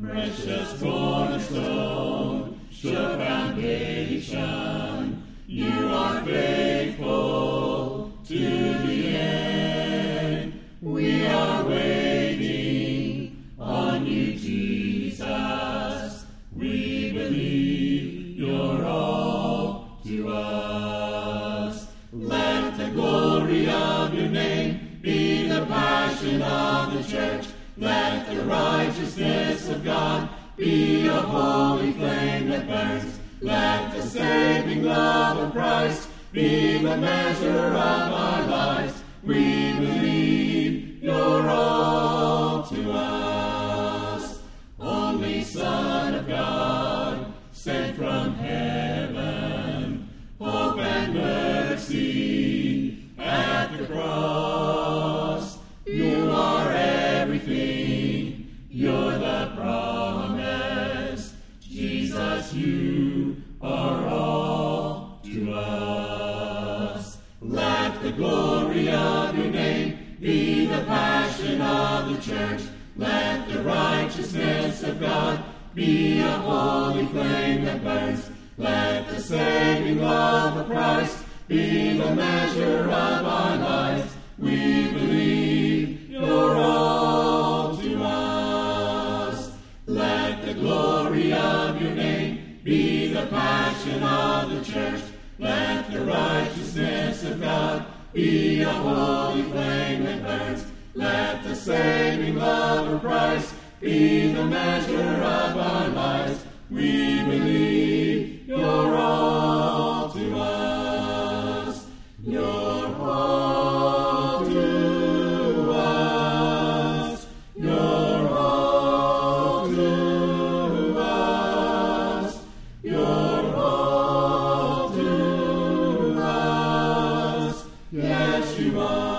Precious cornerstone, sure foundation, righteousness of God be a holy flame that burns. Let the saving love of Christ be the measure of our lives. We be a holy flame that burns. Let the saving love of Christ be the measure of our lives. We believe you're all to us. Let the glory of your name be the passion of the church. Let the righteousness of God be a holy flame that burns. Let the saving love of Christ be the measure of our lives. We believe you're all to us. You're all to us. You're all to us. You're all to us. Yes, you are.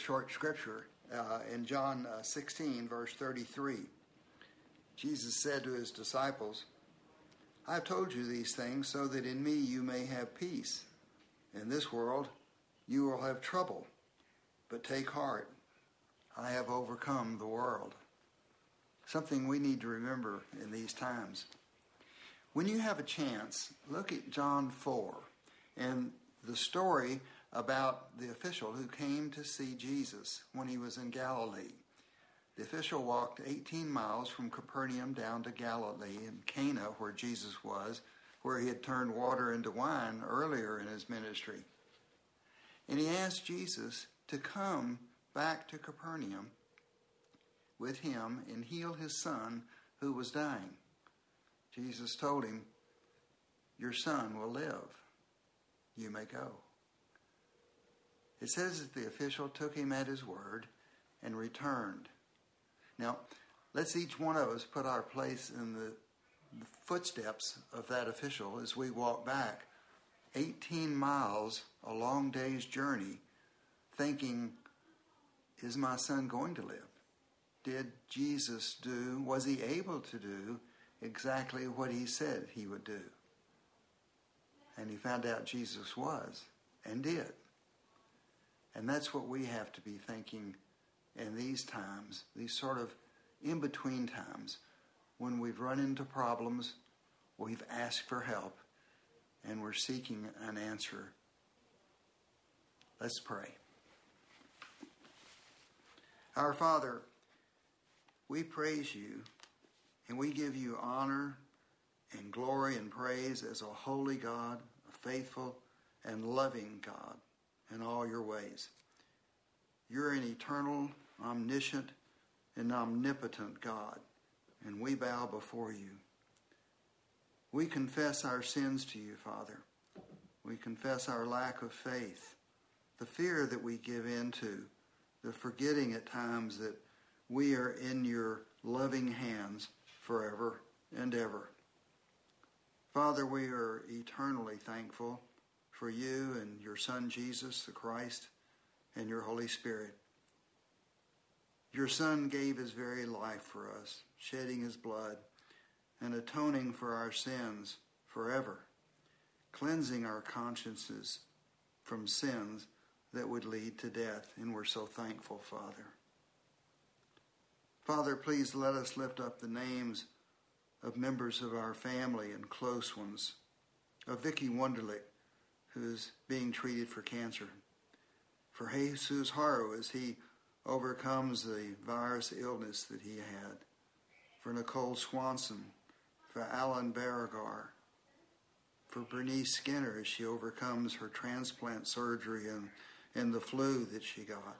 Short scripture uh, in John uh, 16, verse 33. Jesus said to his disciples, I have told you these things so that in me you may have peace. In this world you will have trouble, but take heart. I have overcome the world. Something we need to remember in these times. When you have a chance, look at John 4 and the story about the official who came to see Jesus when he was in Galilee. The official walked 18 miles from Capernaum down to Galilee in Cana, where Jesus was, where he had turned water into wine earlier in his ministry. And he asked Jesus to come back to Capernaum with him and heal his son who was dying. Jesus told him, Your son will live. You may go. It says that the official took him at his word and returned. Now, let's each one of us put our place in the footsteps of that official as we walk back 18 miles, a long day's journey, thinking, is my son going to live? Did Jesus do, was he able to do exactly what he said he would do? And he found out Jesus was and did. And that's what we have to be thinking in these times, these sort of in between times, when we've run into problems, we've asked for help, and we're seeking an answer. Let's pray. Our Father, we praise you and we give you honor and glory and praise as a holy God, a faithful and loving God in all your ways. You're an eternal, omniscient, and omnipotent God, and we bow before you. We confess our sins to you, Father. We confess our lack of faith, the fear that we give into, the forgetting at times that we are in your loving hands forever and ever. Father, we are eternally thankful for you and your Son Jesus the Christ and your Holy Spirit. Your Son gave his very life for us, shedding his blood and atoning for our sins forever, cleansing our consciences from sins that would lead to death. And we're so thankful, Father. Father, please let us lift up the names of members of our family and close ones, of Vicky Wunderlich, who's being treated for cancer, for Jesus Haro as he overcomes the virus illness that he had, for Nicole Swanson, for Alan Barragar, for Bernice Skinner as she overcomes her transplant surgery and, and the flu that she got.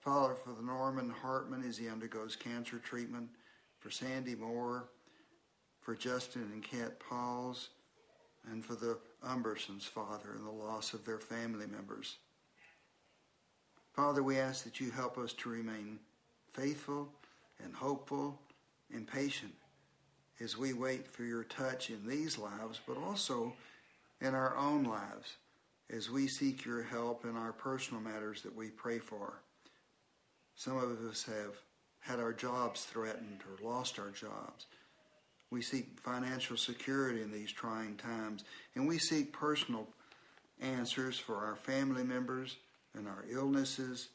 Father, for the Norman Hartman as he undergoes cancer treatment, for Sandy Moore, for Justin and Kat Pauls, and for the Umbersons, Father, and the loss of their family members. Father, we ask that you help us to remain faithful and hopeful and patient as we wait for your touch in these lives, but also in our own lives as we seek your help in our personal matters that we pray for. Some of us have had our jobs threatened or lost our jobs. We seek financial security in these trying times, and we seek personal answers for our family members and our illnesses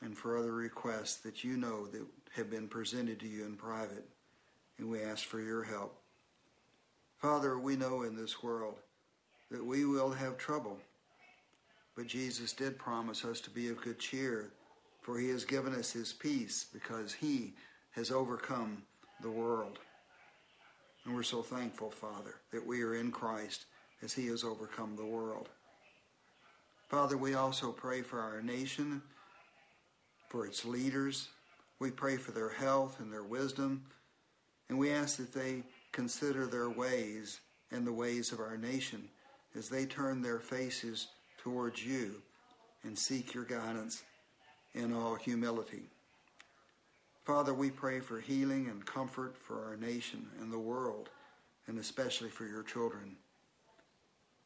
and for other requests that you know that have been presented to you in private. And we ask for your help. Father, we know in this world that we will have trouble, but Jesus did promise us to be of good cheer, for he has given us his peace because he has overcome the world. And we're so thankful, Father, that we are in Christ as he has overcome the world. Father, we also pray for our nation, for its leaders. We pray for their health and their wisdom. And we ask that they consider their ways and the ways of our nation as they turn their faces towards you and seek your guidance in all humility. Father, we pray for healing and comfort for our nation and the world, and especially for your children.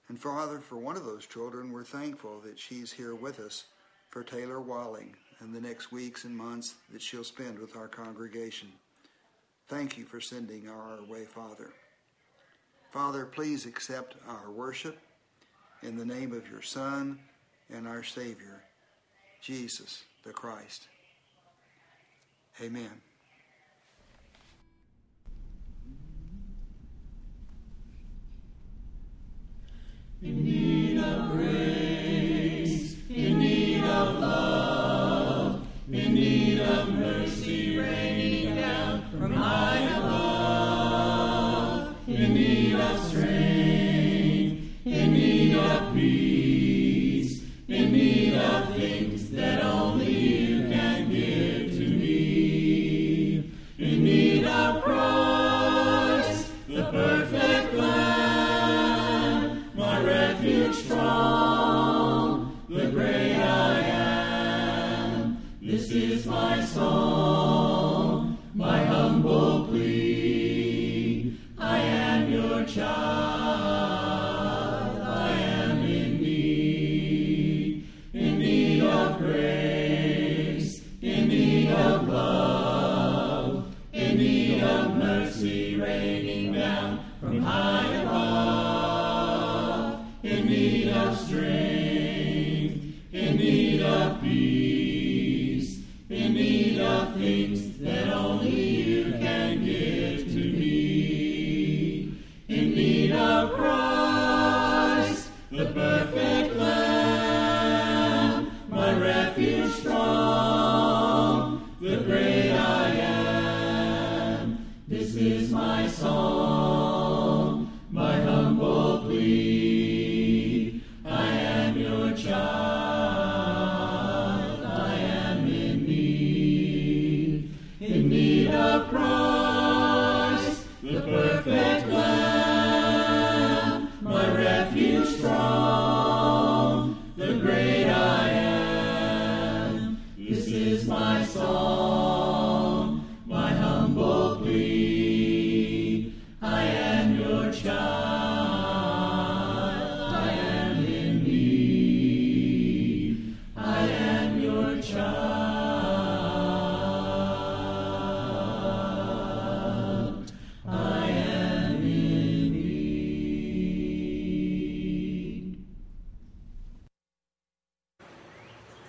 And Father, for one of those children, we're thankful that she's here with us for Taylor Walling and the next weeks and months that she'll spend with our congregation. Thank you for sending our way, Father. Father, please accept our worship in the name of your Son and our Savior, Jesus the Christ. Amen. in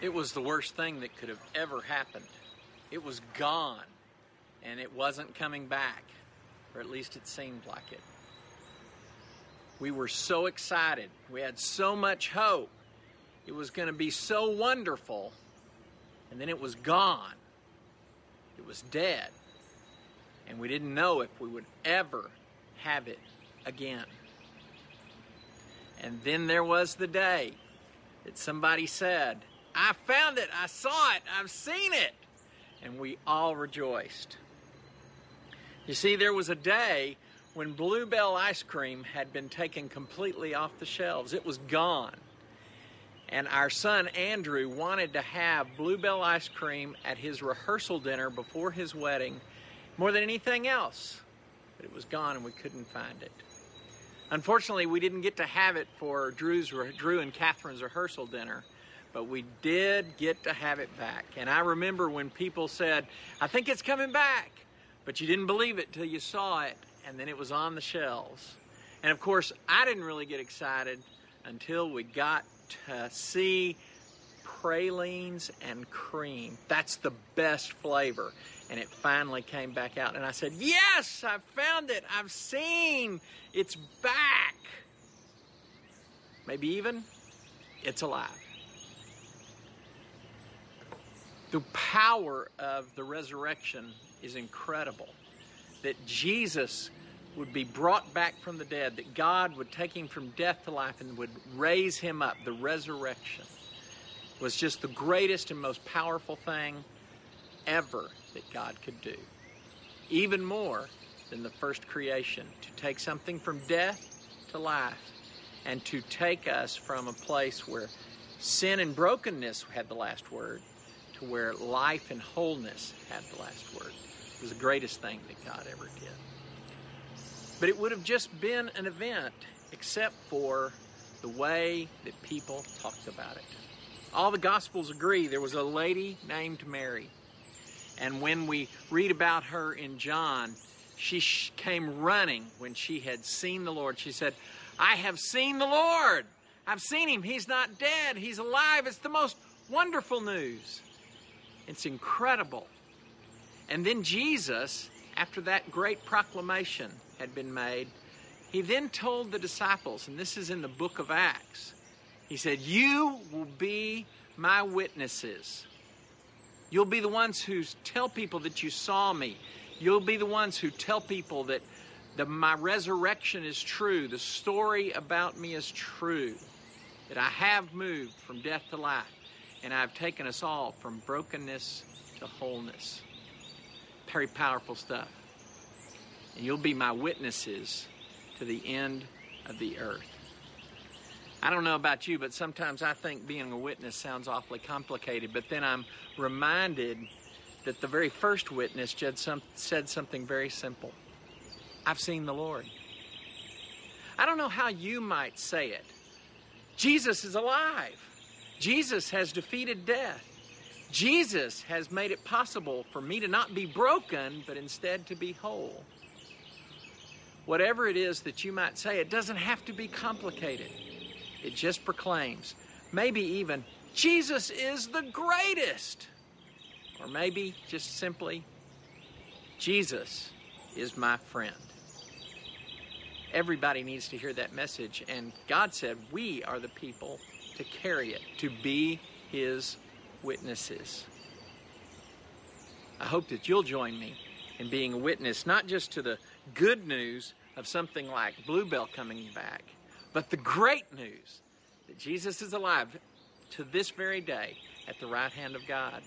It was the worst thing that could have ever happened. It was gone, and it wasn't coming back, or at least it seemed like it. We were so excited. We had so much hope. It was going to be so wonderful, and then it was gone. It was dead, and we didn't know if we would ever have it again. And then there was the day that somebody said, I found it, I saw it, I've seen it. And we all rejoiced. You see, there was a day when Bluebell ice cream had been taken completely off the shelves, it was gone. And our son Andrew wanted to have Bluebell ice cream at his rehearsal dinner before his wedding more than anything else. But it was gone and we couldn't find it. Unfortunately, we didn't get to have it for Drew's, Drew and Catherine's rehearsal dinner, but we did get to have it back. And I remember when people said, I think it's coming back, but you didn't believe it till you saw it, and then it was on the shelves. And of course, I didn't really get excited until we got to see pralines and cream. That's the best flavor. And it finally came back out. And I said, Yes, I found it. I've seen it's back. Maybe even it's alive. The power of the resurrection is incredible. That Jesus would be brought back from the dead, that God would take him from death to life and would raise him up. The resurrection was just the greatest and most powerful thing ever that God could do. Even more than the first creation, to take something from death to life and to take us from a place where sin and brokenness had the last word to where life and wholeness had the last word. It was the greatest thing that God ever did. But it would have just been an event except for the way that people talked about it. All the Gospels agree there was a lady named Mary. And when we read about her in John, she came running when she had seen the Lord. She said, I have seen the Lord. I've seen him. He's not dead, he's alive. It's the most wonderful news. It's incredible. And then Jesus, after that great proclamation had been made, he then told the disciples, and this is in the book of Acts, he said, You will be my witnesses. You'll be the ones who tell people that you saw me. You'll be the ones who tell people that the, my resurrection is true. The story about me is true. That I have moved from death to life. And I've taken us all from brokenness to wholeness. Very powerful stuff. And you'll be my witnesses to the end of the earth. I don't know about you, but sometimes I think being a witness sounds awfully complicated. But then I'm reminded that the very first witness said something very simple I've seen the Lord. I don't know how you might say it. Jesus is alive, Jesus has defeated death. Jesus has made it possible for me to not be broken, but instead to be whole. Whatever it is that you might say, it doesn't have to be complicated. It just proclaims, maybe even, Jesus is the greatest. Or maybe just simply, Jesus is my friend. Everybody needs to hear that message, and God said we are the people to carry it, to be His witnesses. I hope that you'll join me in being a witness, not just to the good news of something like Bluebell coming back, but the great news that Jesus is alive to this very day at the right hand of God.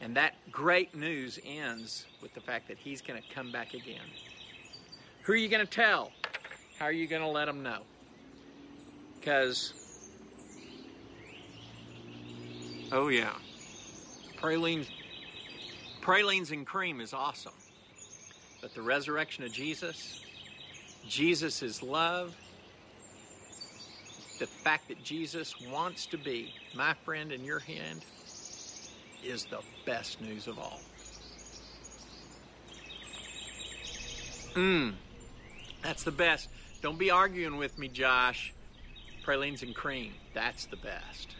And that great news ends with the fact that he's going to come back again. Who are you going to tell? How are you going to let them know? Because, oh yeah, Pralines, pralines and cream is awesome. But the resurrection of Jesus, Jesus' love, the fact that Jesus wants to be my friend in your hand is the best news of all. Mmm, that's the best. Don't be arguing with me, Josh. Pralines and cream, that's the best.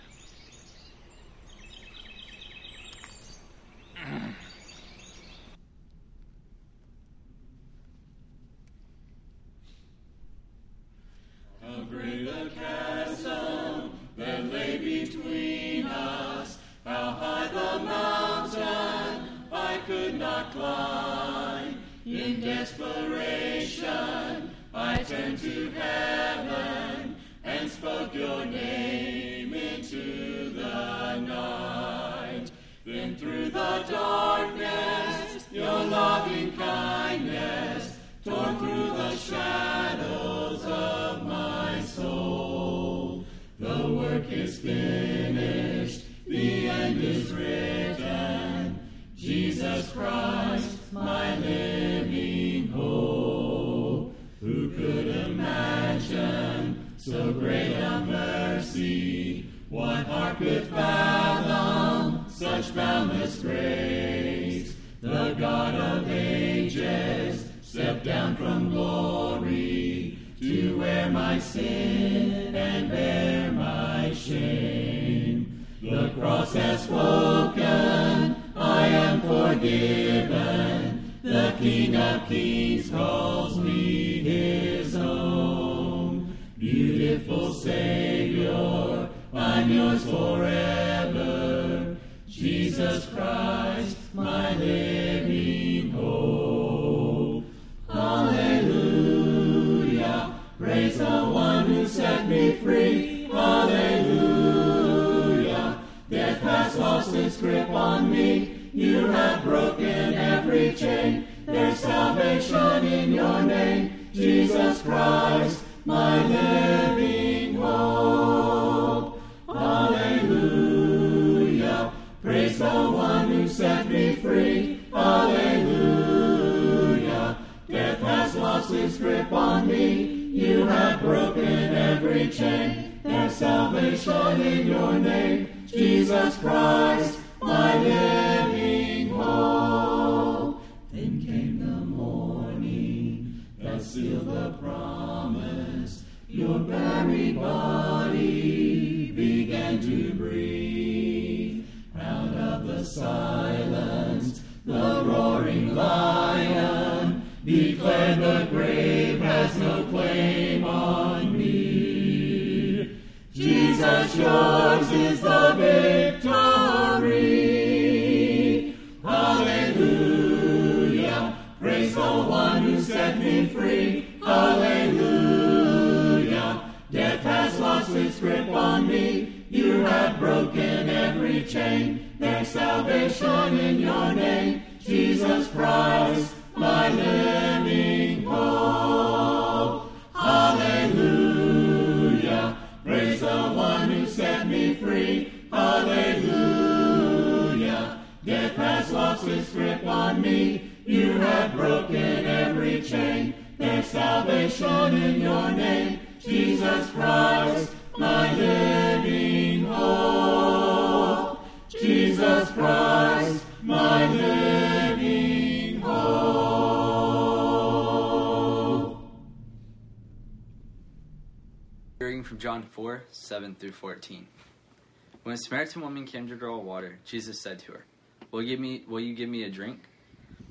A Samaritan woman came to draw water, Jesus said to her, Will you give me will you give me a drink?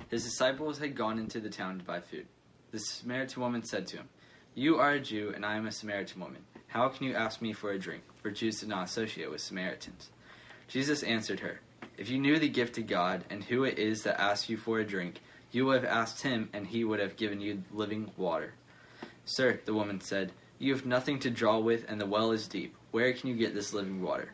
His disciples had gone into the town to buy food. The Samaritan woman said to him, You are a Jew, and I am a Samaritan woman. How can you ask me for a drink? For Jews did not associate with Samaritans. Jesus answered her, If you knew the gift of God and who it is that asks you for a drink, you would have asked him, and he would have given you living water. Sir, the woman said, You have nothing to draw with, and the well is deep. Where can you get this living water?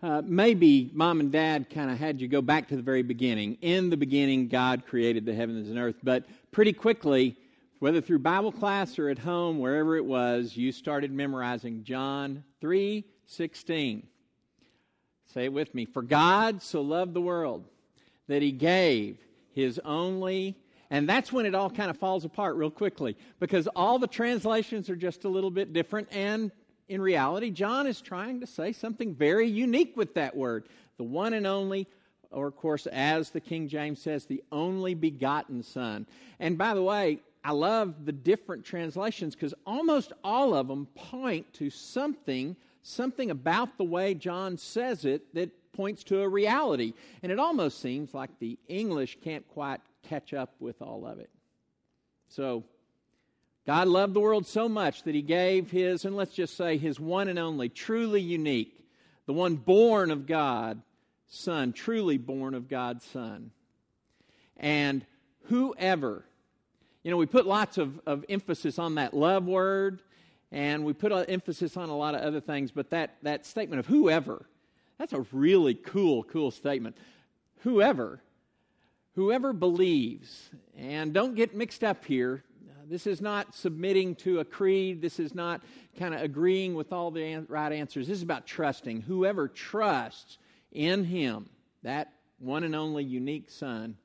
Uh, maybe mom and dad kind of had you go back to the very beginning. In the beginning, God created the heavens and earth. But pretty quickly, whether through Bible class or at home, wherever it was, you started memorizing John 3 16. Say it with me. For God so loved the world that he gave his only. And that's when it all kind of falls apart real quickly because all the translations are just a little bit different. And in reality, John is trying to say something very unique with that word the one and only, or of course, as the King James says, the only begotten Son. And by the way, I love the different translations because almost all of them point to something something about the way John says it that points to a reality. And it almost seems like the English can't quite catch up with all of it. So, God loved the world so much that he gave his, and let's just say his one and only, truly unique, the one born of God, Son, truly born of God's Son. And whoever, you know, we put lots of, of emphasis on that love word and we put emphasis on a lot of other things, but that, that statement of whoever, that's a really cool, cool statement. Whoever, whoever believes, and don't get mixed up here. This is not submitting to a creed. This is not kind of agreeing with all the right answers. This is about trusting. Whoever trusts in Him, that one and only unique Son,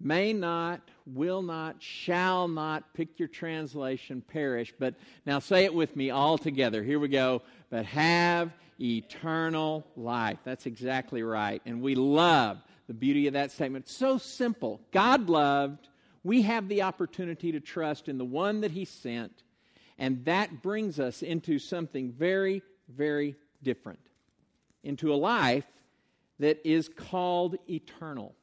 may not, will not, shall not, pick your translation, perish. But now say it with me all together. Here we go. But have eternal life. That's exactly right. And we love the beauty of that statement. so simple. God loved. We have the opportunity to trust in the one that He sent. And that brings us into something very, very different into a life that is called eternal.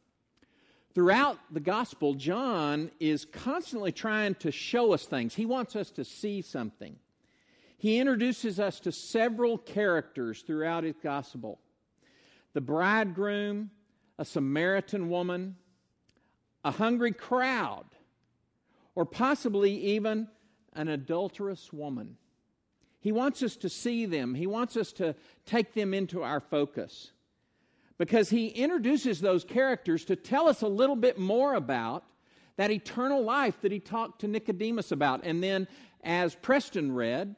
Throughout the gospel, John is constantly trying to show us things. He wants us to see something. He introduces us to several characters throughout his gospel the bridegroom, a Samaritan woman, a hungry crowd, or possibly even an adulterous woman. He wants us to see them, he wants us to take them into our focus because he introduces those characters to tell us a little bit more about that eternal life that he talked to Nicodemus about. And then, as Preston read,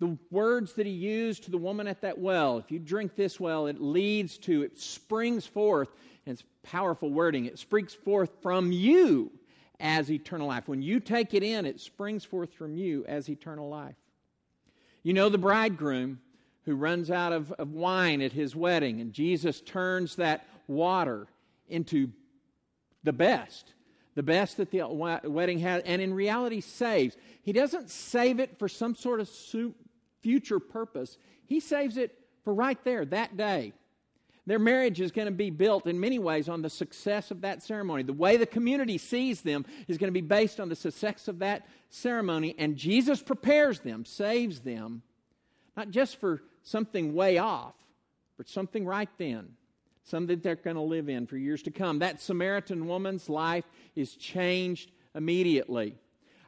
the words that he used to the woman at that well if you drink this well, it leads to, it springs forth, and it's powerful wording, it springs forth from you as eternal life. When you take it in, it springs forth from you as eternal life. You know, the bridegroom who runs out of, of wine at his wedding, and Jesus turns that water into the best, the best that the wedding had, and in reality saves. He doesn't save it for some sort of future purpose, he saves it for right there, that day. Their marriage is going to be built in many ways on the success of that ceremony. The way the community sees them is going to be based on the success of that ceremony, and Jesus prepares them, saves them, not just for something way off, but something right then, something they're going to live in for years to come. That Samaritan woman's life is changed immediately.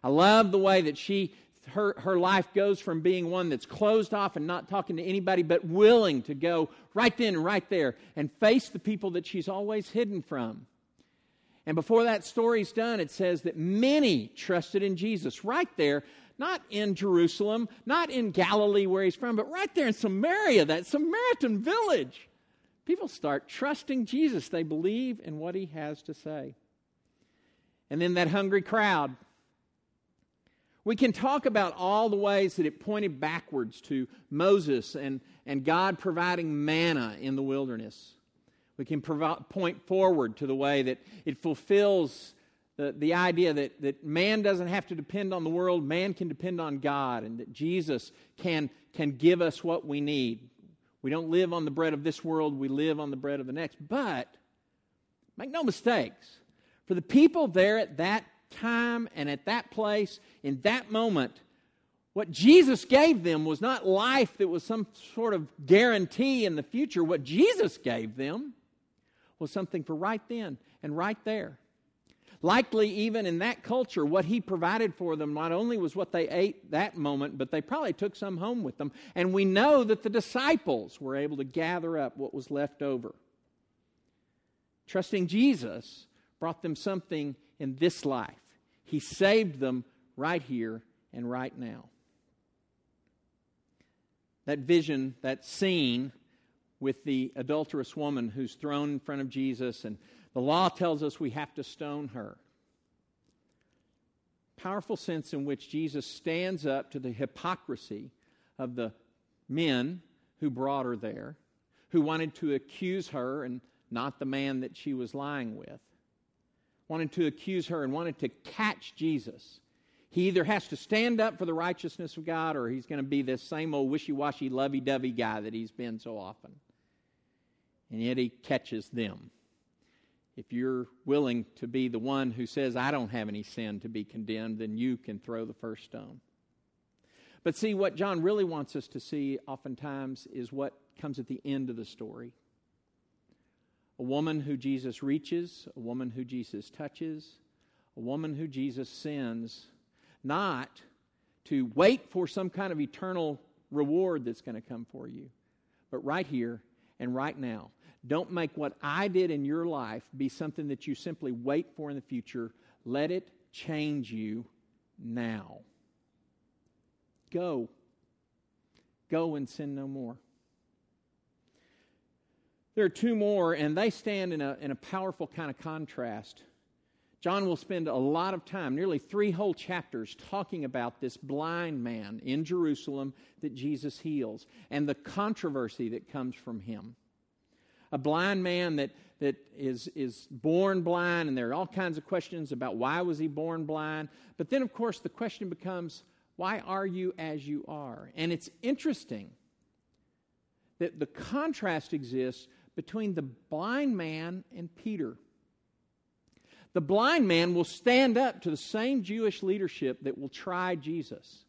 I love the way that she her, her life goes from being one that's closed off and not talking to anybody, but willing to go right then right there and face the people that she's always hidden from. And before that story's done, it says that many trusted in Jesus right there not in Jerusalem, not in Galilee where he's from, but right there in Samaria, that Samaritan village. People start trusting Jesus. They believe in what he has to say. And then that hungry crowd. We can talk about all the ways that it pointed backwards to Moses and, and God providing manna in the wilderness. We can point forward to the way that it fulfills the, the idea that, that man doesn't have to depend on the world, man can depend on God, and that Jesus can, can give us what we need. We don't live on the bread of this world, we live on the bread of the next. But make no mistakes, for the people there at that time and at that place, in that moment, what Jesus gave them was not life that was some sort of guarantee in the future. What Jesus gave them was something for right then and right there. Likely, even in that culture, what he provided for them not only was what they ate that moment, but they probably took some home with them. And we know that the disciples were able to gather up what was left over. Trusting Jesus brought them something in this life. He saved them right here and right now. That vision, that scene with the adulterous woman who's thrown in front of Jesus, and the law tells us we have to stone her. Powerful sense in which Jesus stands up to the hypocrisy of the men who brought her there, who wanted to accuse her and not the man that she was lying with. Wanted to accuse her and wanted to catch Jesus. He either has to stand up for the righteousness of God or he's going to be this same old wishy washy, lovey dovey guy that he's been so often. And yet he catches them. If you're willing to be the one who says, I don't have any sin to be condemned, then you can throw the first stone. But see, what John really wants us to see oftentimes is what comes at the end of the story a woman who Jesus reaches, a woman who Jesus touches, a woman who Jesus sends, not to wait for some kind of eternal reward that's going to come for you, but right here and right now. Don't make what I did in your life be something that you simply wait for in the future. Let it change you now. Go. Go and sin no more. There are two more, and they stand in a, in a powerful kind of contrast. John will spend a lot of time, nearly three whole chapters, talking about this blind man in Jerusalem that Jesus heals and the controversy that comes from him. A blind man that, that is, is born blind, and there are all kinds of questions about why was he born blind. But then, of course, the question becomes, why are you as you are? And it's interesting that the contrast exists between the blind man and Peter. The blind man will stand up to the same Jewish leadership that will try Jesus.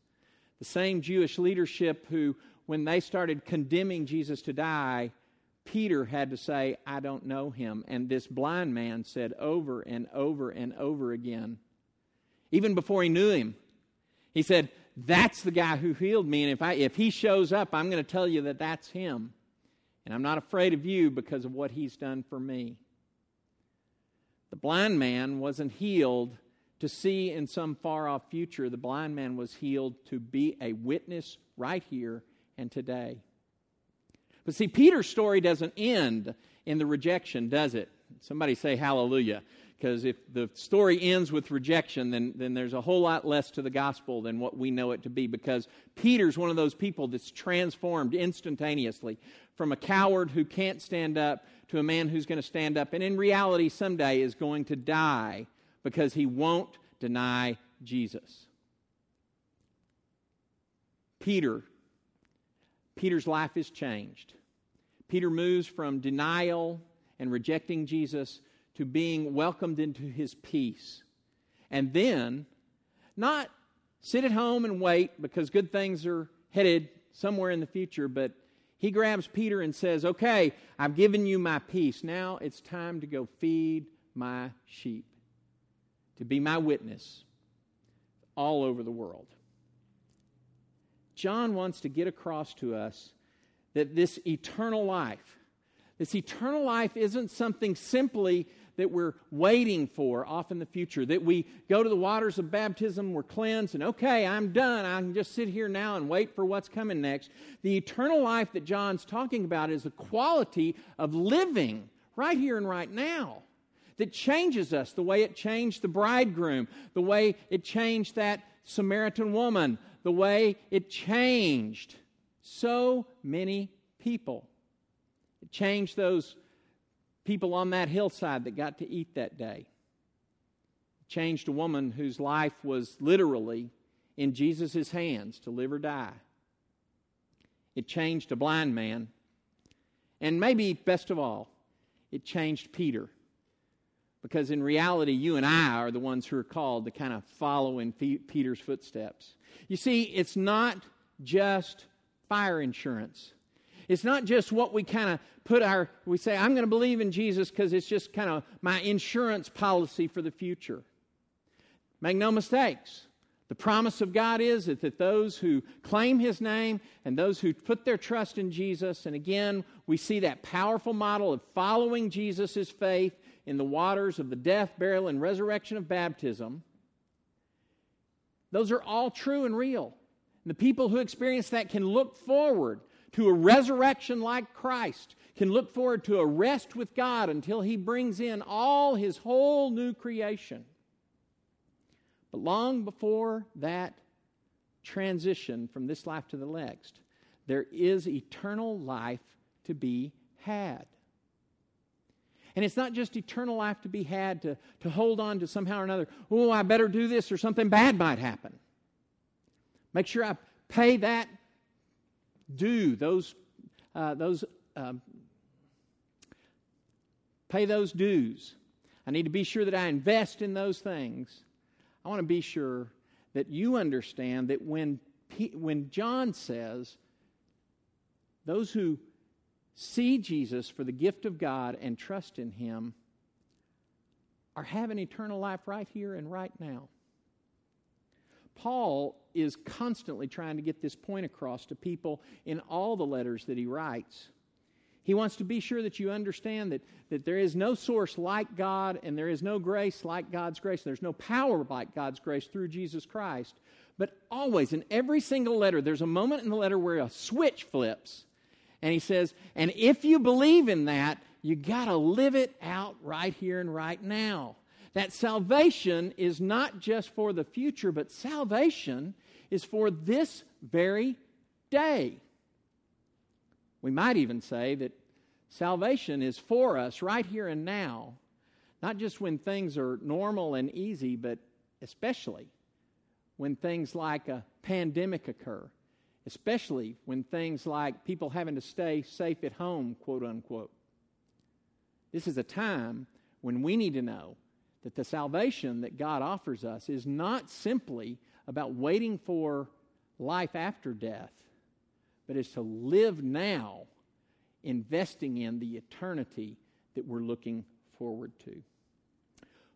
The same Jewish leadership who, when they started condemning Jesus to die, Peter had to say, I don't know him. And this blind man said over and over and over again, even before he knew him, he said, That's the guy who healed me. And if, I, if he shows up, I'm going to tell you that that's him. And I'm not afraid of you because of what he's done for me. The blind man wasn't healed to see in some far off future. The blind man was healed to be a witness right here and today. But see, Peter's story doesn't end in the rejection, does it? Somebody say hallelujah. Because if the story ends with rejection, then, then there's a whole lot less to the gospel than what we know it to be. Because Peter's one of those people that's transformed instantaneously from a coward who can't stand up to a man who's going to stand up and in reality someday is going to die because he won't deny Jesus. Peter, Peter's life is changed. Peter moves from denial and rejecting Jesus to being welcomed into his peace. And then, not sit at home and wait because good things are headed somewhere in the future, but he grabs Peter and says, Okay, I've given you my peace. Now it's time to go feed my sheep, to be my witness all over the world. John wants to get across to us that this eternal life, this eternal life isn't something simply that we're waiting for off in the future. That we go to the waters of baptism, we're cleansed, and okay, I'm done. I can just sit here now and wait for what's coming next. The eternal life that John's talking about is the quality of living right here and right now that changes us the way it changed the bridegroom, the way it changed that Samaritan woman, the way it changed so many people. It changed those people on that hillside that got to eat that day. changed a woman whose life was literally in Jesus' hands to live or die. It changed a blind man. And maybe best of all, it changed Peter. Because in reality, you and I are the ones who are called to kind of follow in Peter's footsteps. You see, it's not just fire insurance. It's not just what we kind of put our, we say, I'm going to believe in Jesus because it's just kind of my insurance policy for the future. Make no mistakes. The promise of God is that, those who claim His name and those who put their trust in Jesus, and again, we see that powerful model of following Jesus' faith in the waters of the death, burial, and resurrection of baptism. Those are all true and real. And the people who experience that can look forward to a resurrection like Christ, can look forward to a rest with God until He brings in all His whole new creation. But long before that transition from this life to the next, there is eternal life to be had. And it's not just eternal life to be had to, to hold on to somehow or another, oh, I better do this or something bad might happen. Make sure I pay that due, those, uh, those um, pay those dues. I need to be sure that I invest in those things. I want to be sure that you understand that when, when John says, those who see Jesus for the gift of God and trust in Him are having eternal life right here and right now. Paul is constantly trying to get this point across to people in all the letters that he writes. He wants to be sure that you understand that, that there is no source like God and there is no grace like God's grace. There's no power like God's grace through Jesus Christ. But always, in every single letter, there's a moment in the letter where a switch flips. And he says, and if you believe in that, you got to live it out right here and right now. That salvation is not just for the future, but salvation is for this very day. We might even say that salvation is for us right here and now, not just when things are normal and easy, but especially when things like a pandemic occur, especially when things like people having to stay safe at home, quote unquote. This is a time when we need to know that the salvation that God offers us is not simply about waiting for life after death, but is to live now, investing in the eternity that we're looking forward to.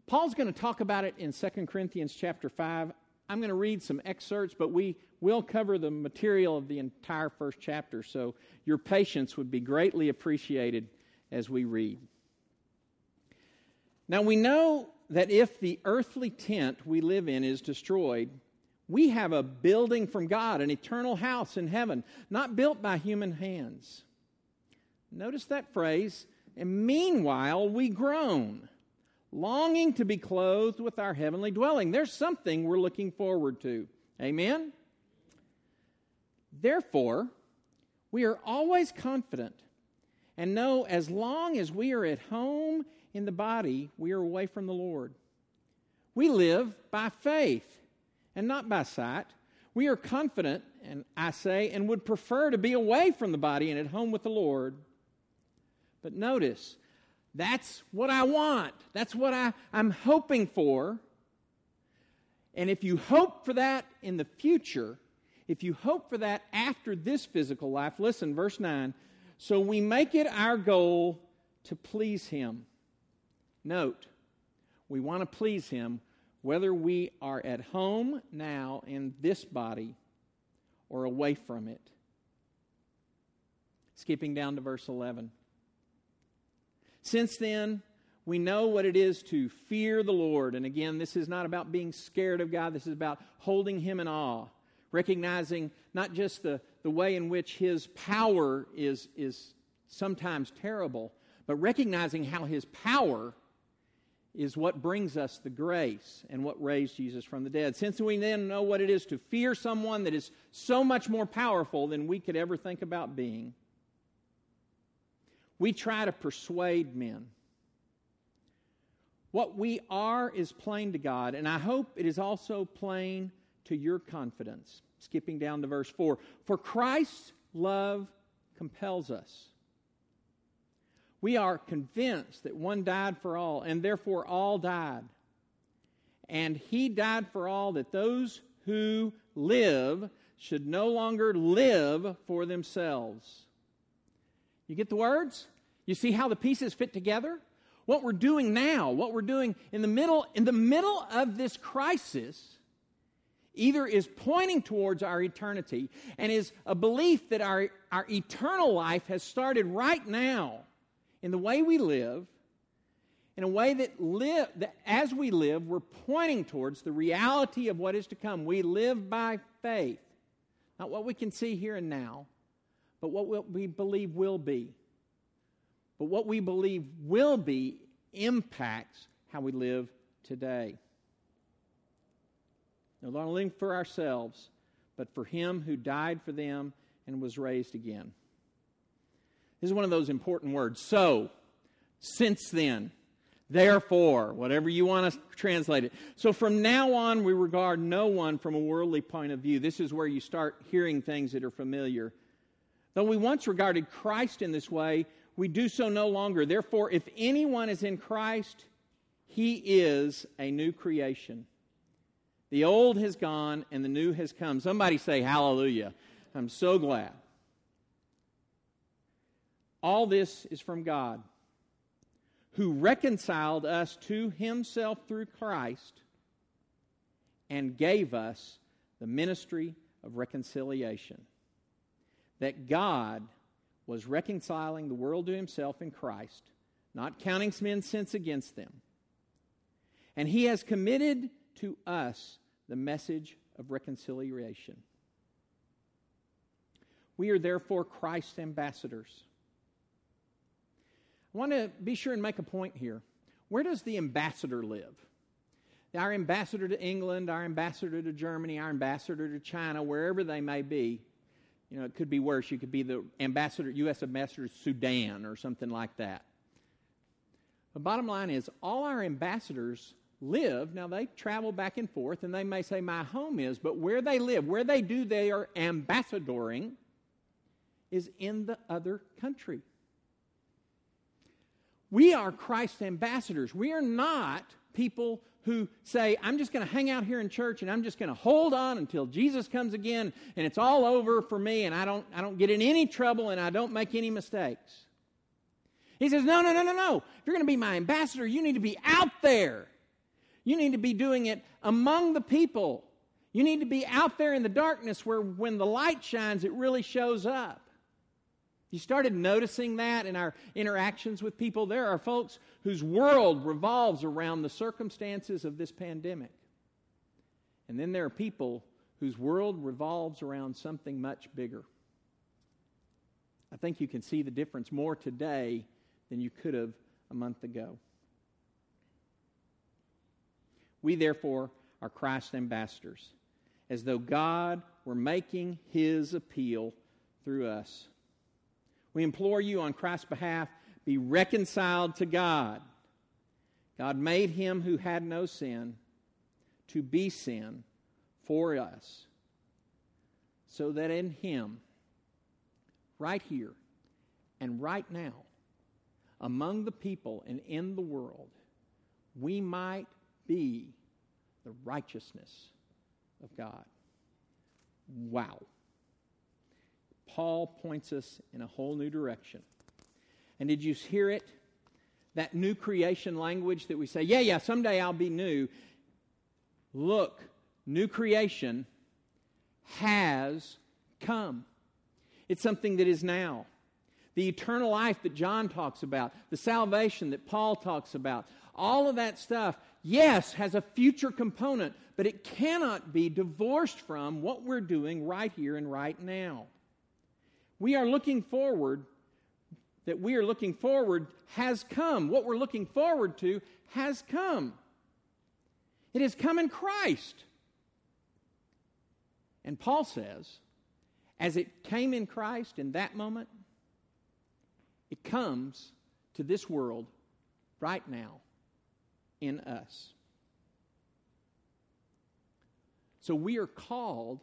Paul's going to talk about it in 2 Corinthians chapter 5. I'm going to read some excerpts, but we will cover the material of the entire first chapter, so your patience would be greatly appreciated as we read. Now, we know that if the earthly tent we live in is destroyed, we have a building from God, an eternal house in heaven, not built by human hands. Notice that phrase. And meanwhile, we groan, longing to be clothed with our heavenly dwelling. There's something we're looking forward to. Amen? Therefore, we are always confident and know as long as we are at home in the body, we are away from the Lord. We live by faith and not by sight. We are confident, and I say, and would prefer to be away from the body and at home with the Lord. But notice, that's what I want. That's what I, I'm hoping for. And if you hope for that in the future, if you hope for that after this physical life, listen, verse 9. So we make it our goal to please Him. Note, we want to please Him whether we are at home now in this body or away from it. Skipping down to verse 11. Since then, we know what it is to fear the Lord. And again, this is not about being scared of God, this is about holding Him in awe, recognizing not just the, the way in which His power is, is sometimes terrible, but recognizing how His power is what brings us the grace and what raised Jesus from the dead. Since we then know what it is to fear someone that is so much more powerful than we could ever think about being, we try to persuade men. What we are is plain to God, and I hope it is also plain to your confidence. Skipping down to verse 4 For Christ's love compels us we are convinced that one died for all, and therefore all died. And he died for all that those who live should no longer live for themselves. You get the words? You see how the pieces fit together? What we're doing now, what we're doing in the middle in the middle of this crisis either is pointing towards our eternity and is a belief that our, our eternal life has started right now in the way we live, in a way that, that as we live, we're pointing towards the reality of what is to come. We live by faith, not what we can see here and now, but what we believe will be. But what we believe will be impacts how we live today. No longer living for ourselves, but for Him who died for them and was raised again. This is one of those important words. So, since then, therefore, whatever you want to translate it. So, from now on, we regard no one from a worldly point of view. This is where you start hearing things that are familiar. Though we once regarded Christ in this way, we do so no longer. Therefore, if anyone is in Christ, he is a new creation. The old has gone and the new has come. Somebody say hallelujah. I'm so glad. All this is from God, who reconciled us to himself through Christ and gave us the ministry of reconciliation. That God was reconciling the world to himself in Christ, not counting men's sins against them. And he has committed to us the message of reconciliation. We are therefore Christ's ambassadors. I want to be sure and make a point here. Where does the ambassador live? Our ambassador to England, our ambassador to Germany, our ambassador to China, wherever they may be. You know, it could be worse. You could be the ambassador, U.S. ambassador to Sudan or something like that. The bottom line is, all our ambassadors live, now they travel back and forth, and they may say, My home is, but where they live, where they do their ambassadoring, is in the other country. We are Christ's ambassadors. We are not people who say, I'm just going to hang out here in church and I'm just going to hold on until Jesus comes again and it's all over for me and I don't, I don't get in any trouble and I don't make any mistakes. He says, No, no, no, no, no. If you're going to be my ambassador, you need to be out there. You need to be doing it among the people. You need to be out there in the darkness where when the light shines, it really shows up. You started noticing that in our interactions with people. There are folks whose world revolves around the circumstances of this pandemic. And then there are people whose world revolves around something much bigger. I think you can see the difference more today than you could have a month ago. We, therefore, are Christ's ambassadors, as though God were making his appeal through us. We implore you on Christ's behalf be reconciled to God. God made him who had no sin to be sin for us, so that in him, right here and right now, among the people and in the world, we might be the righteousness of God. Wow. Paul points us in a whole new direction. And did you hear it? That new creation language that we say, yeah, yeah, someday I'll be new. Look, new creation has come. It's something that is now. The eternal life that John talks about, the salvation that Paul talks about, all of that stuff, yes, has a future component, but it cannot be divorced from what we're doing right here and right now. We are looking forward, that we are looking forward has come. What we're looking forward to has come. It has come in Christ. And Paul says, as it came in Christ in that moment, it comes to this world right now in us. So we are called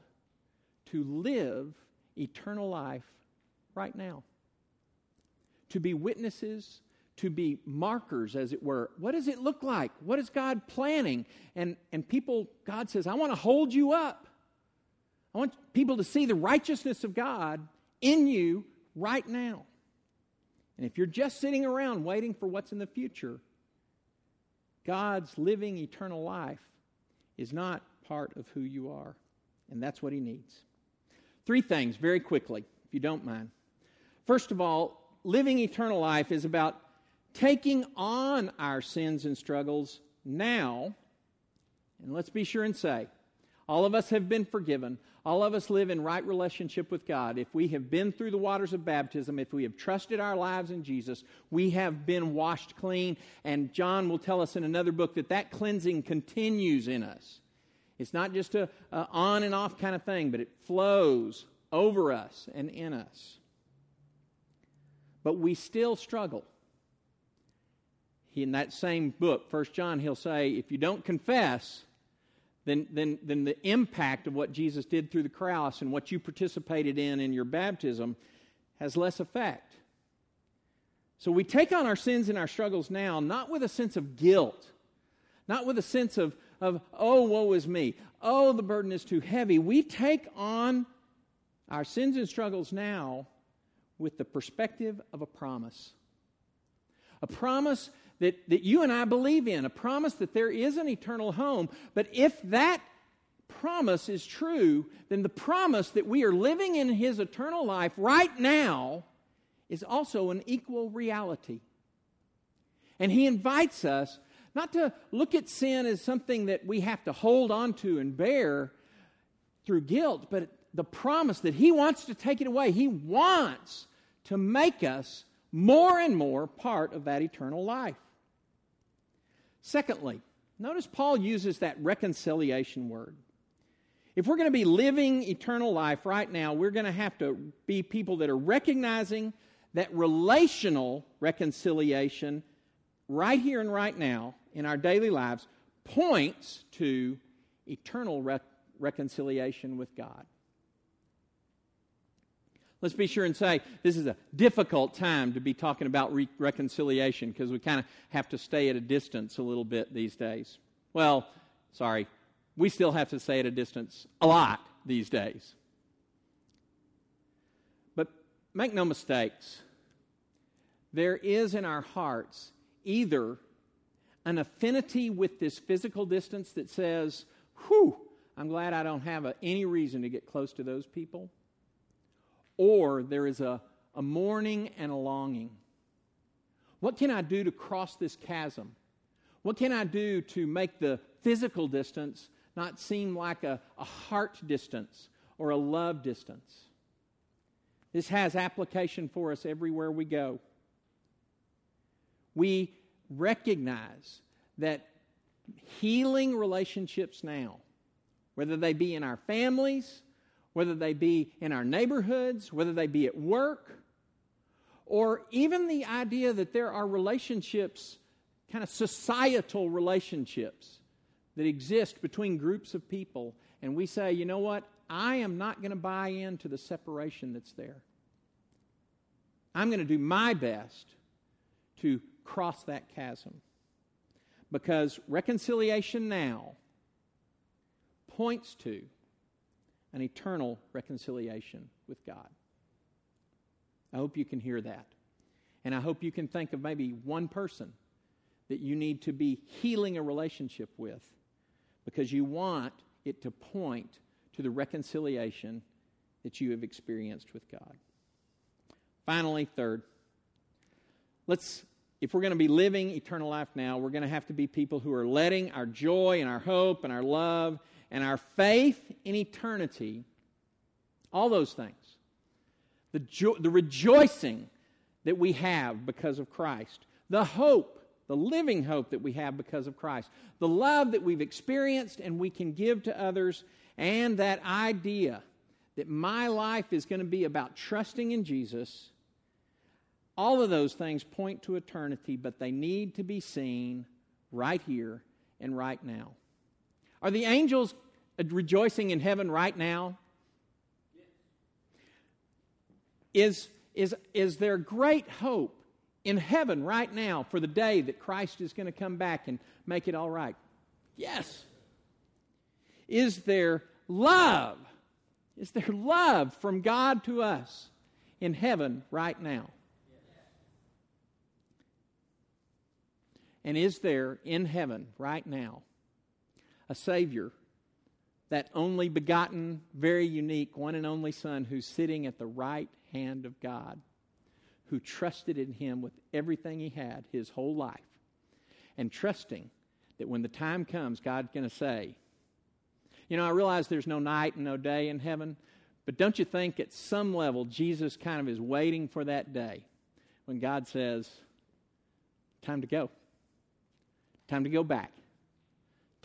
to live eternal life right now, to be witnesses, to be markers, as it were. What does it look like? What is God planning? And, and people, God says, I want to hold you up. I want people to see the righteousness of God in you right now. And if you're just sitting around waiting for what's in the future, God's living eternal life is not part of who you are. And that's what He needs. Three things, very quickly, if you don't mind. First of all, living eternal life is about taking on our sins and struggles now. And let's be sure and say, all of us have been forgiven. All of us live in right relationship with God. If we have been through the waters of baptism, if we have trusted our lives in Jesus, we have been washed clean. And John will tell us in another book that that cleansing continues in us. It's not just a, on and off kind of thing, but it flows over us and in us. But we still struggle. In that same book, First John, he'll say, if you don't confess, then, then, then the impact of what Jesus did through the cross and what you participated in in your baptism has less effect. So we take on our sins and our struggles now, not with a sense of guilt, not with a sense of, of oh, woe is me, oh, the burden is too heavy. We take on our sins and struggles now with the perspective of a promise. A promise that, that you and I believe in, a promise that there is an eternal home. But if that promise is true, then the promise that we are living in His eternal life right now is also an equal reality. And He invites us not to look at sin as something that we have to hold on to and bear through guilt, but the promise that He wants to take it away. He wants to make us more and more part of that eternal life. Secondly, notice Paul uses that reconciliation word. If we're going to be living eternal life right now, we're going to have to be people that are recognizing that relational reconciliation right here and right now in our daily lives points to eternal re- reconciliation with God. Let's be sure and say this is a difficult time to be talking about re- reconciliation because we kind of have to stay at a distance a little bit these days. Well, sorry, we still have to stay at a distance a lot these days. But make no mistakes, there is in our hearts either an affinity with this physical distance that says, whew, I'm glad I don't have a, any reason to get close to those people or there is a, a mourning and a longing. What can I do to cross this chasm? What can I do to make the physical distance not seem like a, a heart distance or a love distance? This has application for us everywhere we go. We recognize that healing relationships now, whether they be in our families, whether they be in our neighborhoods, whether they be at work, or even the idea that there are relationships, kind of societal relationships, that exist between groups of people. And we say, you know what? I am not going to buy into the separation that's there. I'm going to do my best to cross that chasm. Because reconciliation now points to an eternal reconciliation with God. I hope you can hear that. And I hope you can think of maybe one person that you need to be healing a relationship with because you want it to point to the reconciliation that you have experienced with God. Finally, third, let's if we're going to be living eternal life now, we're going to have to be people who are letting our joy and our hope and our love and our faith in eternity, all those things, the, jo- the rejoicing that we have because of Christ, the hope, the living hope that we have because of Christ, the love that we've experienced and we can give to others, and that idea that my life is going to be about trusting in Jesus. All of those things point to eternity, but they need to be seen right here and right now. Are the angels rejoicing in heaven right now? Is, is, is there great hope in heaven right now for the day that Christ is going to come back and make it all right? Yes. Is there love? Is there love from God to us in heaven right now? And is there in heaven right now a Savior, that only begotten, very unique, one and only Son who's sitting at the right hand of God, who trusted in Him with everything He had his whole life, and trusting that when the time comes, God's going to say, You know, I realize there's no night and no day in heaven, but don't you think at some level Jesus kind of is waiting for that day when God says, Time to go. Time to go back.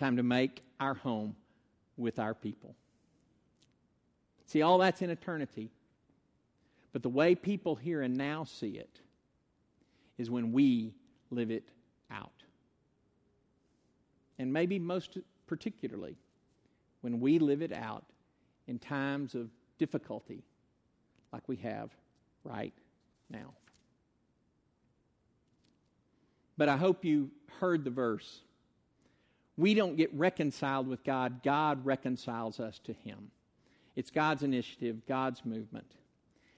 Time to make our home with our people. See, all that's in eternity. But the way people here and now see it is when we live it out. And maybe most particularly when we live it out in times of difficulty like we have right now. But I hope you heard the verse. We don't get reconciled with God, God reconciles us to Him. It's God's initiative, God's movement.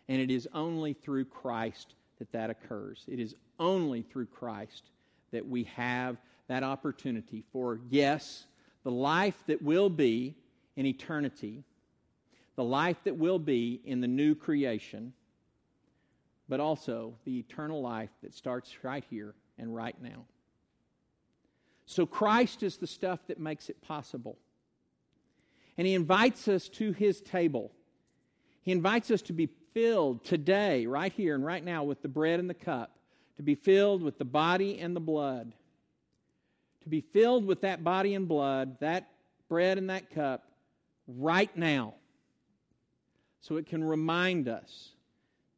And it is only through Christ that that occurs. It is only through Christ that we have that opportunity for, yes, the life that will be in eternity, the life that will be in the new creation, but also the eternal life that starts right here and right now. So Christ is the stuff that makes it possible. And He invites us to His table. He invites us to be filled today, right here and right now, with the bread and the cup, to be filled with the body and the blood. To be filled with that body and blood, that bread and that cup, right now. So it can remind us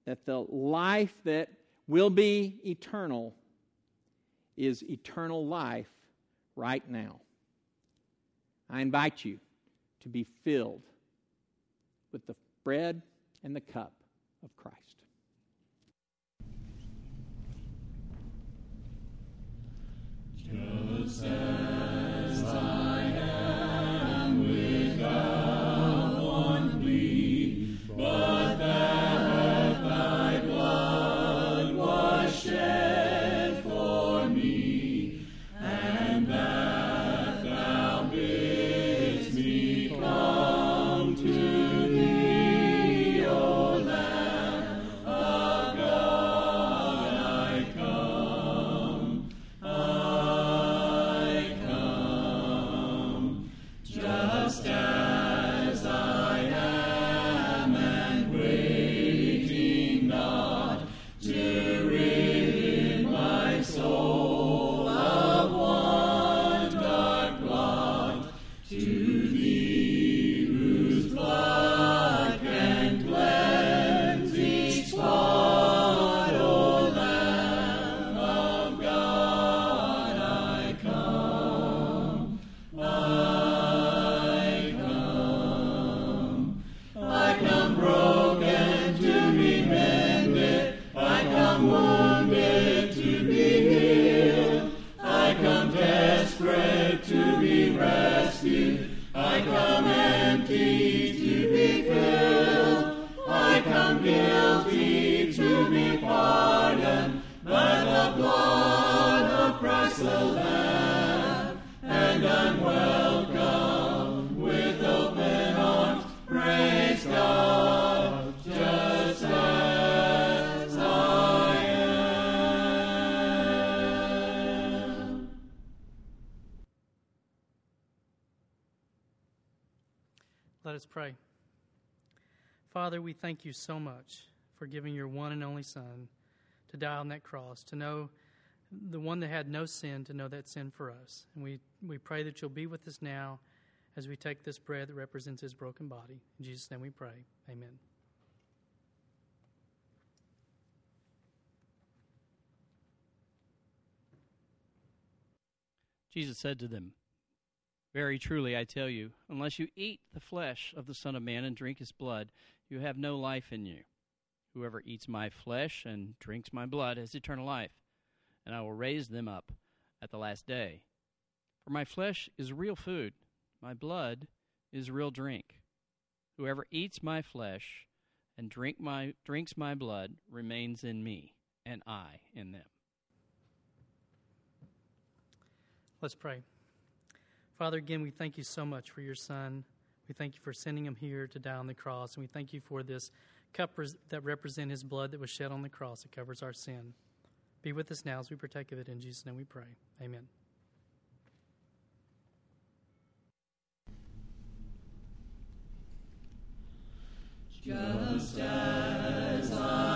that the life that will be eternal is eternal life right now. I invite you to be filled with the bread and the cup of Christ. Just we thank you so much for giving your one and only Son to die on that cross, to know the one that had no sin, to know that sin for us. And we, we pray that you'll be with us now as we take this bread that represents his broken body. In Jesus' name we pray. Amen. Jesus said to them, Very truly I tell you, unless you eat the flesh of the Son of Man and drink his blood, you have no life in you. Whoever eats my flesh and drinks my blood has eternal life, and I will raise them up at the last day. For my flesh is real food, my blood is real drink. Whoever eats my flesh and drink my drinks my blood remains in me, and I in them. Let's pray. Father, again, we thank you so much for your Son. We thank you for sending him here to die on the cross, and we thank you for this cup that represent his blood that was shed on the cross that covers our sin. Be with us now as we partake of it. In Jesus' name we pray. Amen. Just as I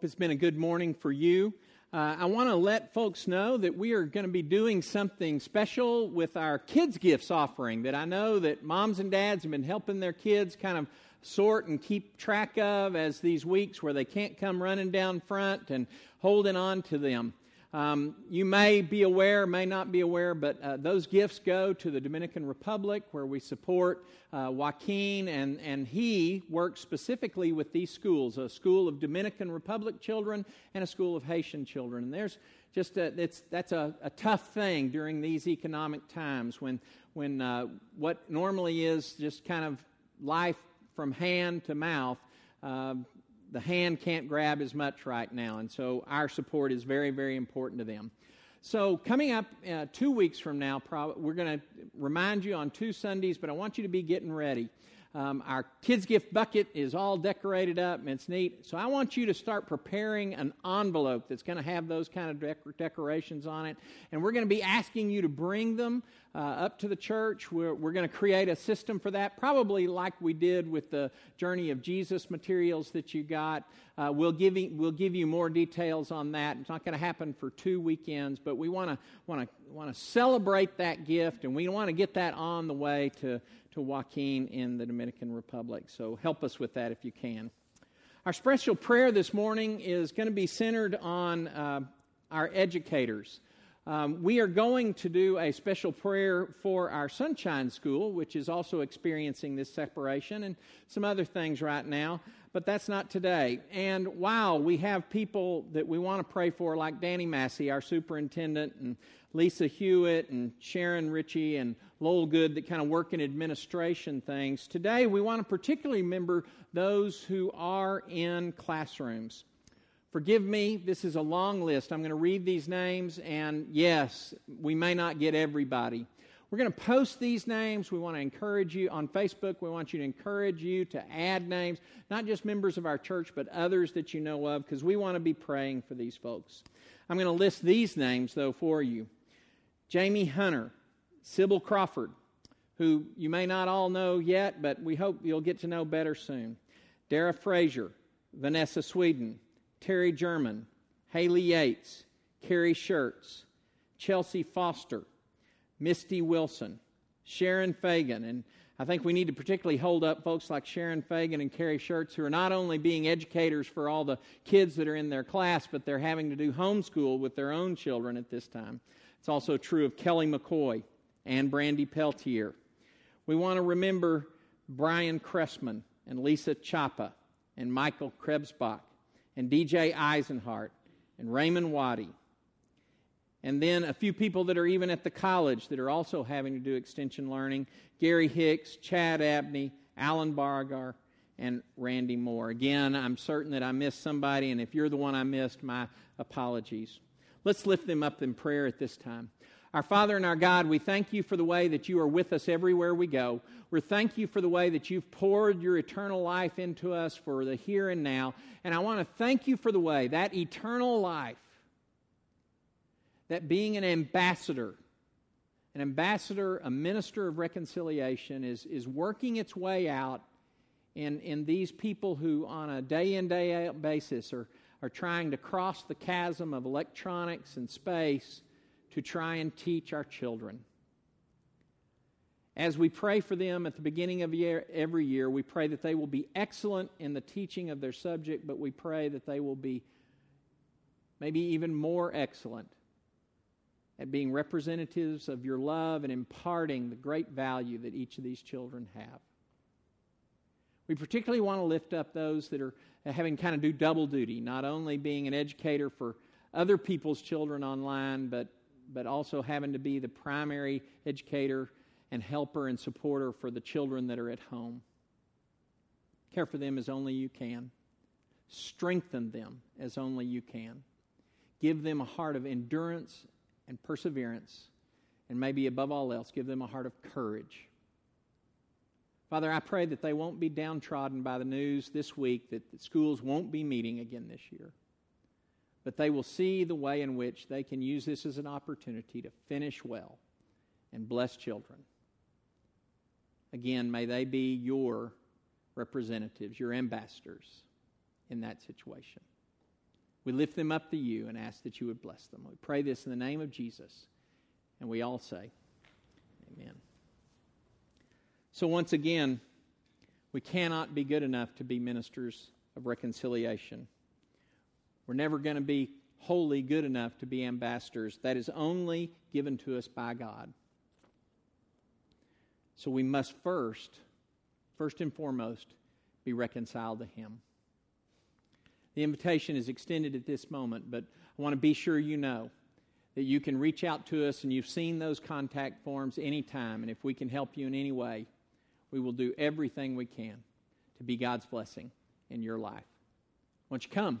Hope it's been a good morning for you. Uh, I want to let folks know that we are going to be doing something special with our kids' gifts offering that I know that moms and dads have been helping their kids kind of sort and keep track of as these weeks where they can't come running down front and holding on to them. Um, you may be aware, may not be aware, but uh, those gifts go to the Dominican Republic where we support uh, Joaquin, and, and he works specifically with these schools a school of Dominican Republic children and a school of Haitian children. And there's just a, it's, that's a, a tough thing during these economic times when, when uh, what normally is just kind of life from hand to mouth. Uh, the hand can't grab as much right now, and so our support is very, very important to them. So, coming up uh, two weeks from now, prob- we're going to remind you on two Sundays, but I want you to be getting ready. Um, our kids' gift bucket is all decorated up, and it's neat. So, I want you to start preparing an envelope that's going to have those kind of dec- decorations on it, and we're going to be asking you to bring them uh, up to the church. We're, we're going to create a system for that, probably like we did with the Journey of Jesus materials that you got. Uh, we'll, give you, we'll give you more details on that. It's not going to happen for two weekends, but we want to want to want to celebrate that gift, and we want to get that on the way to to Joaquin in the Dominican Republic. So help us with that if you can. Our special prayer this morning is going to be centered on uh, our educators. Um, we are going to do a special prayer for our Sunshine School, which is also experiencing this separation and some other things right now, but that's not today. And while we have people that we want to pray for, like Danny Massey, our superintendent, and Lisa Hewitt, and Sharon Ritchie, and Lowell Good, that kind of work in administration things, today we want to particularly remember those who are in classrooms. Forgive me, this is a long list. I'm going to read these names, and yes, we may not get everybody. We're going to post these names. We want to encourage you on Facebook. We want you to encourage you to add names, not just members of our church, but others that you know of, because we want to be praying for these folks. I'm going to list these names, though, for you Jamie Hunter, Sybil Crawford, who you may not all know yet, but we hope you'll get to know better soon. Dara Frazier, Vanessa Sweden, Terry German, Haley Yates, Carrie Schertz, Chelsea Foster, Misty Wilson, Sharon Fagan, and I think we need to particularly hold up folks like Sharon Fagan and Carrie Schertz, who are not only being educators for all the kids that are in their class, but they're having to do homeschool with their own children at this time. It's also true of Kelly McCoy and Brandy Peltier. We want to remember Brian Cressman and Lisa Chapa and Michael Krebsbach and DJ Eisenhart and Raymond Waddy and then a few people that are even at the college that are also having to do extension learning Gary Hicks, Chad Abney, Alan Bargar, and Randy Moore. Again, I'm certain that I missed somebody, and if you're the one I missed, my apologies. Let's lift them up in prayer at this time. Our Father and our God, we thank you for the way that you are with us everywhere we go. We thank you for the way that you've poured your eternal life into us for the here and now. And I want to thank you for the way that eternal life that being an ambassador, an ambassador, a minister of reconciliation, is, is working its way out in, in these people who, on a day in, day out basis, are, are trying to cross the chasm of electronics and space to try and teach our children. As we pray for them at the beginning of year, every year, we pray that they will be excellent in the teaching of their subject, but we pray that they will be maybe even more excellent at being representatives of your love and imparting the great value that each of these children have. We particularly want to lift up those that are having kind of do double duty, not only being an educator for other people's children online, but, but also having to be the primary educator and helper and supporter for the children that are at home. Care for them as only you can. Strengthen them as only you can. Give them a heart of endurance and perseverance, and maybe above all else, give them a heart of courage. Father, I pray that they won't be downtrodden by the news this week that schools won't be meeting again this year, but they will see the way in which they can use this as an opportunity to finish well and bless children. Again, may they be your representatives, your ambassadors in that situation. We lift them up to you and ask that you would bless them. We pray this in the name of Jesus. And we all say, Amen. So, once again, we cannot be good enough to be ministers of reconciliation. We're never going to be wholly good enough to be ambassadors. That is only given to us by God. So we must first, first and foremost, be reconciled to Him. The invitation is extended at this moment, but I want to be sure you know that you can reach out to us and you've seen those contact forms anytime. And if we can help you in any way, we will do everything we can to be God's blessing in your life. Won't you come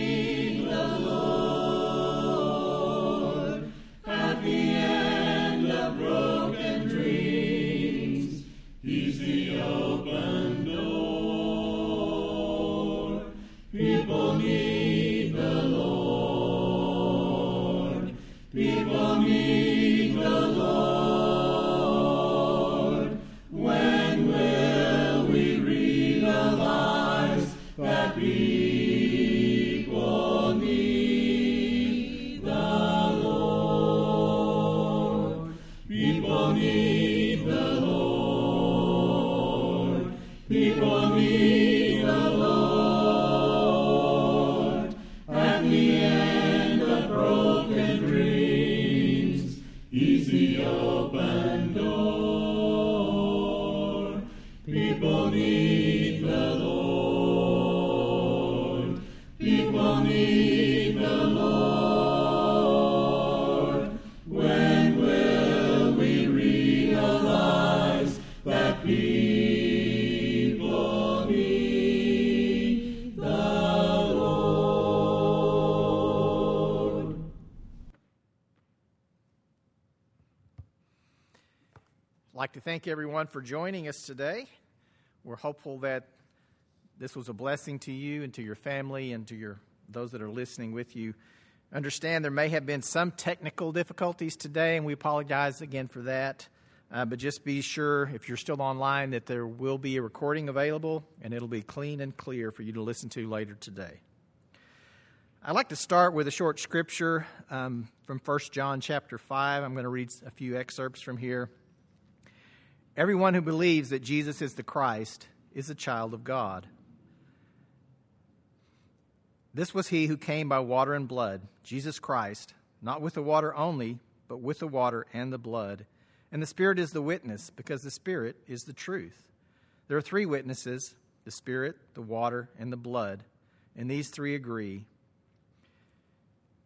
like thank everyone for joining us today. We're hopeful that this was a blessing to you and to your family and to your those that are listening with you. Understand there may have been some technical difficulties today, and we apologize again for that. Uh, but just be sure, if you're still online, that there will be a recording available and it'll be clean and clear for you to listen to later today. I'd like to start with a short scripture um, from 1 John chapter 5. I'm going to read a few excerpts from here. Everyone who believes that Jesus is the Christ is a child of God. This was he who came by water and blood, Jesus Christ, not with the water only, but with the water and the blood. And the Spirit is the witness, because the Spirit is the truth. There are three witnesses the Spirit, the water, and the blood, and these three agree.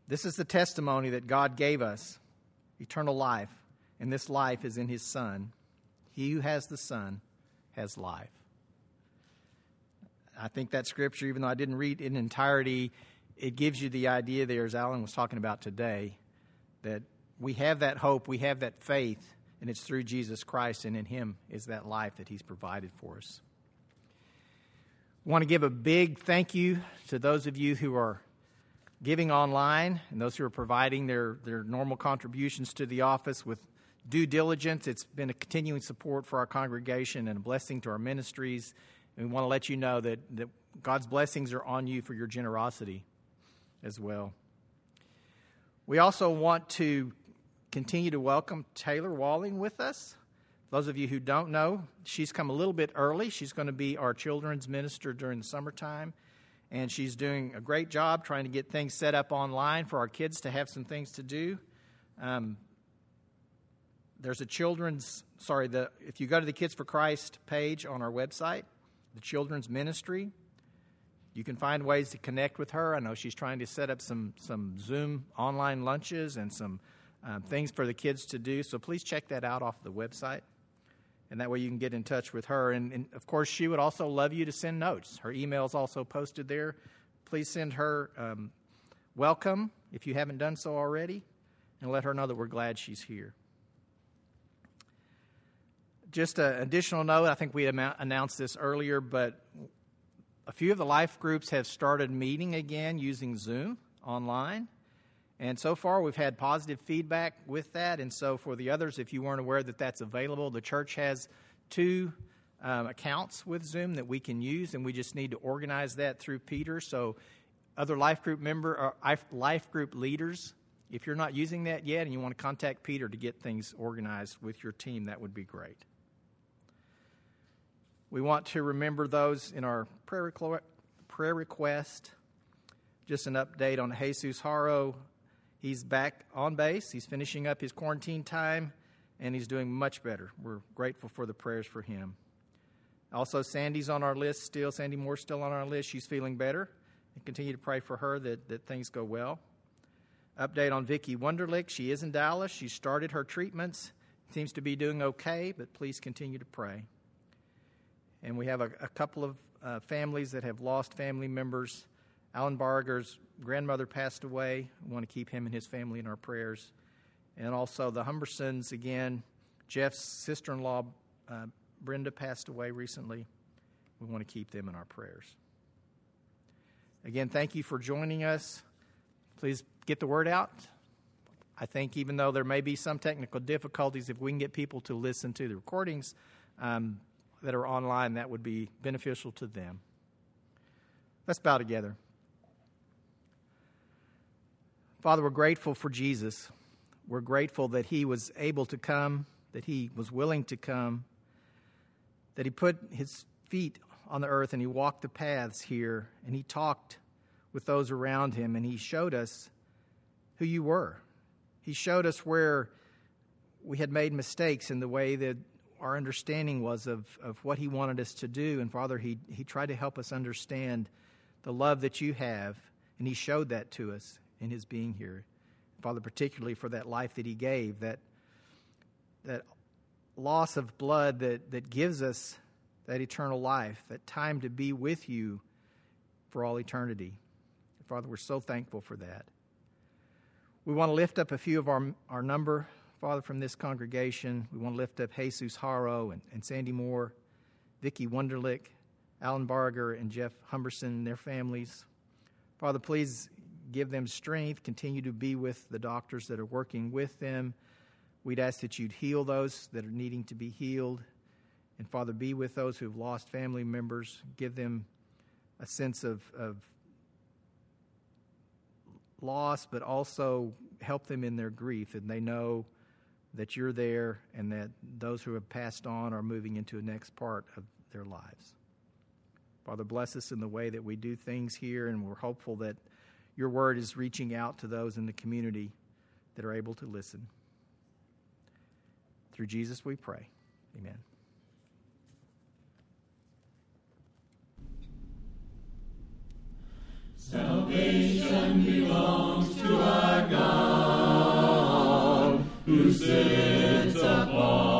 This is the testimony that God gave us eternal life, and this life is in His Son. He who has the Son has life. I think that scripture, even though I didn't read in entirety, it gives you the idea there, as Alan was talking about today, that we have that hope, we have that faith, and it's through Jesus Christ, and in Him is that life that He's provided for us. I want to give a big thank you to those of you who are giving online and those who are providing their, their normal contributions to the office with due diligence. It's been a continuing support for our congregation and a blessing to our ministries. And we want to let you know that, that God's blessings are on you for your generosity as well. We also want to continue to welcome Taylor Walling with us. Those of you who don't know, she's come a little bit early. She's going to be our children's minister during the summertime. And she's doing a great job trying to get things set up online for our kids to have some things to do. Um, there's a children's, sorry, the, if you go to the Kids for Christ page on our website, the children's ministry. You can find ways to connect with her. I know she's trying to set up some, some Zoom online lunches and some um, things for the kids to do. So please check that out off the website. And that way you can get in touch with her. And, and of course, she would also love you to send notes. Her email is also posted there. Please send her um, welcome if you haven't done so already, and let her know that we're glad she's here. Just an additional note, I think we announced this earlier, but a few of the life groups have started meeting again using Zoom online. And so far, we've had positive feedback with that. And so, for the others, if you weren't aware that that's available, the church has two um, accounts with Zoom that we can use, and we just need to organize that through Peter. So, other life group member or uh, life group leaders, if you're not using that yet and you want to contact Peter to get things organized with your team, that would be great. We want to remember those in our prayer, request. Just an update on Jesus Haro. He's back on base. He's finishing up his quarantine time, and he's doing much better. We're grateful for the prayers for him. Also, Sandy's on our list still. Sandy Moore's still on our list. She's feeling better. And continue to pray for her that, that things go well. Update on Vicki Wunderlich. She is in Dallas. She started her treatments. Seems to be doing okay, but please continue to pray. And we have a, a couple of uh, families that have lost family members. Alan Barger's grandmother passed away. We want to keep him and his family in our prayers. And also the Humbersons, again, Jeff's sister in law, uh, Brenda, passed away recently. We want to keep them in our prayers. Again, thank you for joining us. Please get the word out. I think even though there may be some technical difficulties, if we can get people to listen to the recordings, um, that are online, that would be beneficial to them. Let's bow together. Father, we're grateful for Jesus. We're grateful that he was able to come, that he was willing to come, that he put his feet on the earth and he walked the paths here and he talked with those around him and he showed us who you were. He showed us where we had made mistakes in the way that our understanding was of, of what He wanted us to do. And Father, he, he tried to help us understand the love that you have, and He showed that to us in His being here. Father, particularly for that life that He gave, that, that loss of blood that, that gives us that eternal life, that time to be with you for all eternity. Father, we're so thankful for that. We want to lift up a few of our, our number Father, from this congregation, we want to lift up Jesus Haro and, and Sandy Moore, Vicki Wunderlich, Alan Barger, and Jeff Humberson and their families. Father, please give them strength. Continue to be with the doctors that are working with them. We'd ask that you'd heal those that are needing to be healed. And Father, be with those who've lost family members. Give them a sense of, of loss, but also help them in their grief. And they know that you're there and that those who have passed on are moving into the next part of their lives. Father, bless us in the way that we do things here, and we're hopeful that your word is reaching out to those in the community that are able to listen. Through Jesus we pray. Amen. Salvation belongs to our God, who sits upon